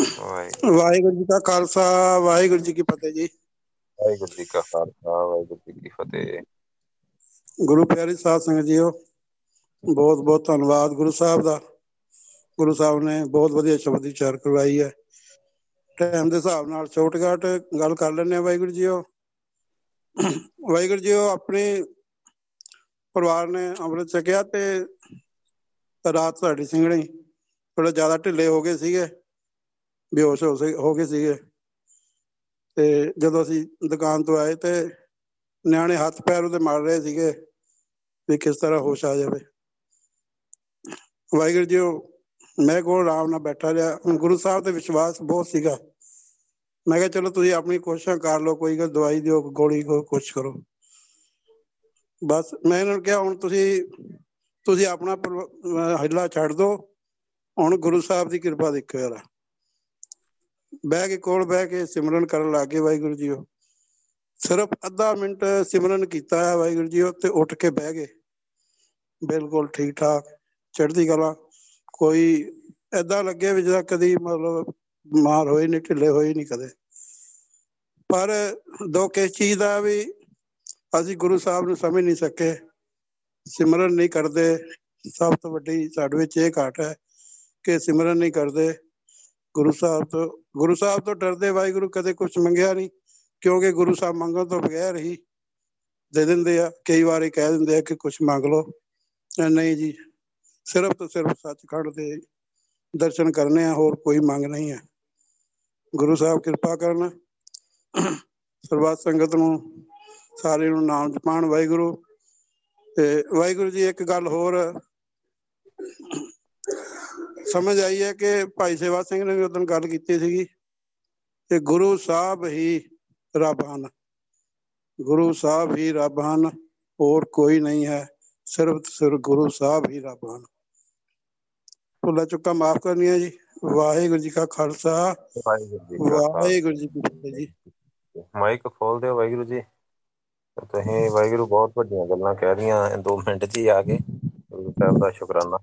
ਵਾਹਿਗੁਰੂ ਜੀ ਕਾ ਖਾਲਸਾ ਵਾਹਿਗੁਰੂ ਜੀ ਕੀ ਫਤਿਹ ਜੀ। ਵਾਹਿਗੁਰੂ ਜੀ ਕਾ ਖਾਲਸਾ ਵਾਹਿਗੁਰੂ ਜੀ ਕੀ ਫਤਿਹ। ਗੁਰੂ ਪਿਆਰੀ ਸਾਧ ਸੰਗਤ ਜੀਓ ਬਹੁਤ ਬਹੁਤ ਧੰਨਵਾਦ ਗੁਰੂ ਸਾਹਿਬ ਦਾ। ਗੁਰੂ ਸਾਹਿਬ ਨੇ ਬਹੁਤ ਵਧੀਆ ਸ਼ਬਦ ਦੀ ਚਾਰ ਕਰਵਾਈ ਹੈ। ਟਾਈਮ ਦੇ ਹਿਸਾਬ ਨਾਲ ਛੋਟਗਾਟ ਗੱਲ ਕਰ ਲੈਂਦੇ ਆ ਵਾਹਿਗੁਰੂ ਜੀਓ। ਵਾਹਿਗੁਰੂ ਜੀਓ ਆਪਣੇ ਪਰਿਵਾਰ ਨੇ ਅੰਮ੍ਰਿਤ ਛਕਿਆ ਤੇ ਰਾਤ ਸਾਡੀ ਸਿੰਘਣੀ ਥੋੜਾ ਜ਼ਿਆਦਾ ਢਿੱਲੇ ਹੋ ਗਏ ਸੀਗੇ। ਬੇਹੋਸ਼ ਹੋ ਸੀ- ਹੋ ਗਏ ਸੀਗੇ। ਤੇ ਜਦੋਂ ਅਸੀਂ ਦੁਕਾਨ ਤੋਂ ਆਏ ਤੇ ਨਿਆਣੇ ਹੱਥ ਪੈਰ ਉਹਦੇ ਮਾਰ ਰਹੇ ਸੀਗੇ ਵੀ ਕਿਸ ਤਰ੍ਹਾਂ ਹੋਸ਼ ਆ ਜਾਵੇ। ਵਾਹਿਗੁਰੂ ਜੀ, ਉਹ ਮੈਂ ਕੋਲ ਆਰਾਮ ਨਾਲ ਬੈਠਾ ਰਿਹਾ। ਹੁਣ ਗੁਰੂ ਸਾਹਿਬ ਤੇ ਵਿਸ਼ਵਾਸ ਬਹੁਤ ਸੀਗਾ। ਮੈਂ ਕਿਹਾ, ਚਲੋ ਤੁਸੀਂ ਆਪਣੀ ਕੋਸ਼ਿਸ਼ਾਂ ਕਰ ਲਓ, ਕੋਈ ਗੱਲ ਦਵਾਈ ਦਿਓ ਗੋਲੀ ਕੋ ਕੁਛ ਕਰੋ। ਬਸ ਮੈਂ ਇਹਨਾਂ ਨੂੰ ਕਿਹਾ, ਹੁਣ ਤੁਸੀਂ ਤੁਸੀਂ ਆਪਣਾ ਪਰਵ- ਅਹ ਹਿੱਲਾ ਛੱਡ ਦਿਓ ਹੁਣ ਗੁਰੂ ਸਾਹਿਬ ਦੀ ਕਿਰਪਾ ਦੇਖੋ ਯਾਰ ਬਹਿ ਕੇ ਕੋਲ ਬਹਿ ਕੇ ਸਿਮਰਨ ਕਰਨ ਲੱਗ ਗਏ ਵਾਹਿਗੁਰੂ ਜੀ ਉਹ ਸਿਰਫ ਅੱਧਾ ਮਿੰਟ ਸਿਮਰਨ ਕੀਤਾ ਹੈ ਵਾਹਿਗੁਰੂ ਜੀ ਉਹ ਤੇ ਉੱਠ ਕੇ ਬਹਿ ਗਏ। ਬਿਲਕੁਲ ਠੀਕ ਠਾਕ, ਚੜ੍ਹਦੀ ਕਲਾ। ਕੋਈ ਐਦਾਂ ਲੱਗੇ ਵੀ ਜਿੱਦਾਂ ਕਦੀ ਮਤਲਬ ਬਿਮਾਰ ਹੋਏ ਨਹੀਂ ਢਿੱਲੇ ਹੋਏ ਨਹੀਂ ਕਦੇ। ਪਰ ਦੁੱਖ ਇਸ ਚੀਜ਼ ਦਾ ਵੀ ਅਸੀਂ ਗੁਰੂ ਸਾਹਿਬ ਨੂੰ ਸਮਝ ਨਹੀਂ ਸਕੇ। ਸਿਮਰਨ ਨਹੀਂ ਕਰਦੇ। ਸਭ ਤੋਂ ਵੱਡੀ ਸਾਡੇ ਵਿੱਚ ਇਹ ਘਾਟ ਹੈ ਕਿ ਸਿਮਰਨ ਨਹੀਂ ਕਰਦੇ। ਗੁਰੂ ਸਾਹਿਬ ਤੋਂ, ਗੁਰੂ ਸਾਹਿਬ ਤੋਂ ਡਰਦੇ ਵਾਹਿਗੁਰੂ ਕਦੇ ਕੁਝ ਮੰਗਿਆ ਨਹੀਂ, ਕਿਉਂਕਿ ਗੁਰੂ ਸਾਹਿਬ ਮੰਗਣ ਤੋਂ ਬਗੈਰ ਹੀ ਦੇ ਦਿੰਦੇ ਆ, ਕਈ ਵਾਰੀ ਕਹਿ ਦਿੰਦੇ ਆ ਕਿ ਕੁਝ ਮੰਗ ਲਓ। ਅਹ ਨਹੀਂ ਜੀ, ਸਿਰਫ ਤੋਂ ਸਿਰਫ ਸੱਚਖੰਡ ਦੇ ਦਰਸ਼ਨ ਕਰਨੇ ਆ, ਹੋਰ ਕੋਈ ਮੰਗ ਨਹੀਂ ਹੈ ਗੁਰੂ ਸਾਹਿਬ ਕਿਰਪਾ ਕਰਨ, ਸਰਬੱਤ ਸੰਗਤ ਨੂੰ ਸਾਰੇ ਨੂੰ ਨਾਮ ਜਪਾਣ ਵਾਹਿਗੁਰੂ। ਤੇ ਵਾਹਿਗੁਰੂ ਜੀ, ਇੱਕ ਗੱਲ ਹੋਰ ਸਮਝ ਆਈ ਹੈ ਕਿ ਭਾਈ ਸੇਵਾ ਸਿੰਘ ਨੇ ਵੀ ਉਦੋਂ ਗੱਲ ਕੀਤੀ ਸੀਗੀ ਕਿ ਗੁਰੂ ਸਾਹਿਬ ਹੀ ਰੱਬ ਹਨ। ਗੁਰੂ ਸਾਹਿਬ ਹੀ ਰੱਬ ਹਨ, ਹੋਰ ਕੋਈ ਨਹੀਂ ਹੈ, ਸਿਰਫ ਤੇ ਸਿਰਫ ਗੁਰੂ ਸਾਹਿਬ ਹੀ ਰੱਬ ਹਨ। ਭੁੱਲਾ ਚੁੱਕਾ ਮਾਫ ਕਰਨੀ ਹੈ ਜੀ। ਵਾਹਿਗੁਰੂ ਜੀ ਕਾ ਖਾਲਸਾ। ਵਾਹਿਗੁਰੂ ਜੀ ਕਾ ਖਾਲਸਾ ਵਾਹਿਗੁਰੂ ਜੀ ਕੀ ਫਤਿਹ ਜੀ। ਮਾਈਕ ਖੋਲ ਦਿਓ ਵਾਹਿਗੁਰੂ ਜੀ। ਤੇ ਤੁਸੀਂ ਵਾਹਿਗੁਰੂ ਬਹੁਤ ਵੱਡੀਆਂ ਗੱਲਾਂ ਕਹਿ ਰਹੀਆਂ 2 ਮਿੰਟ 'ਚ ਹੀ ਆ ਕੇ ਗੁਰੂ ਸਾਹਿਬ ਦਾ ਸ਼ੁਕਰਾਨਾ।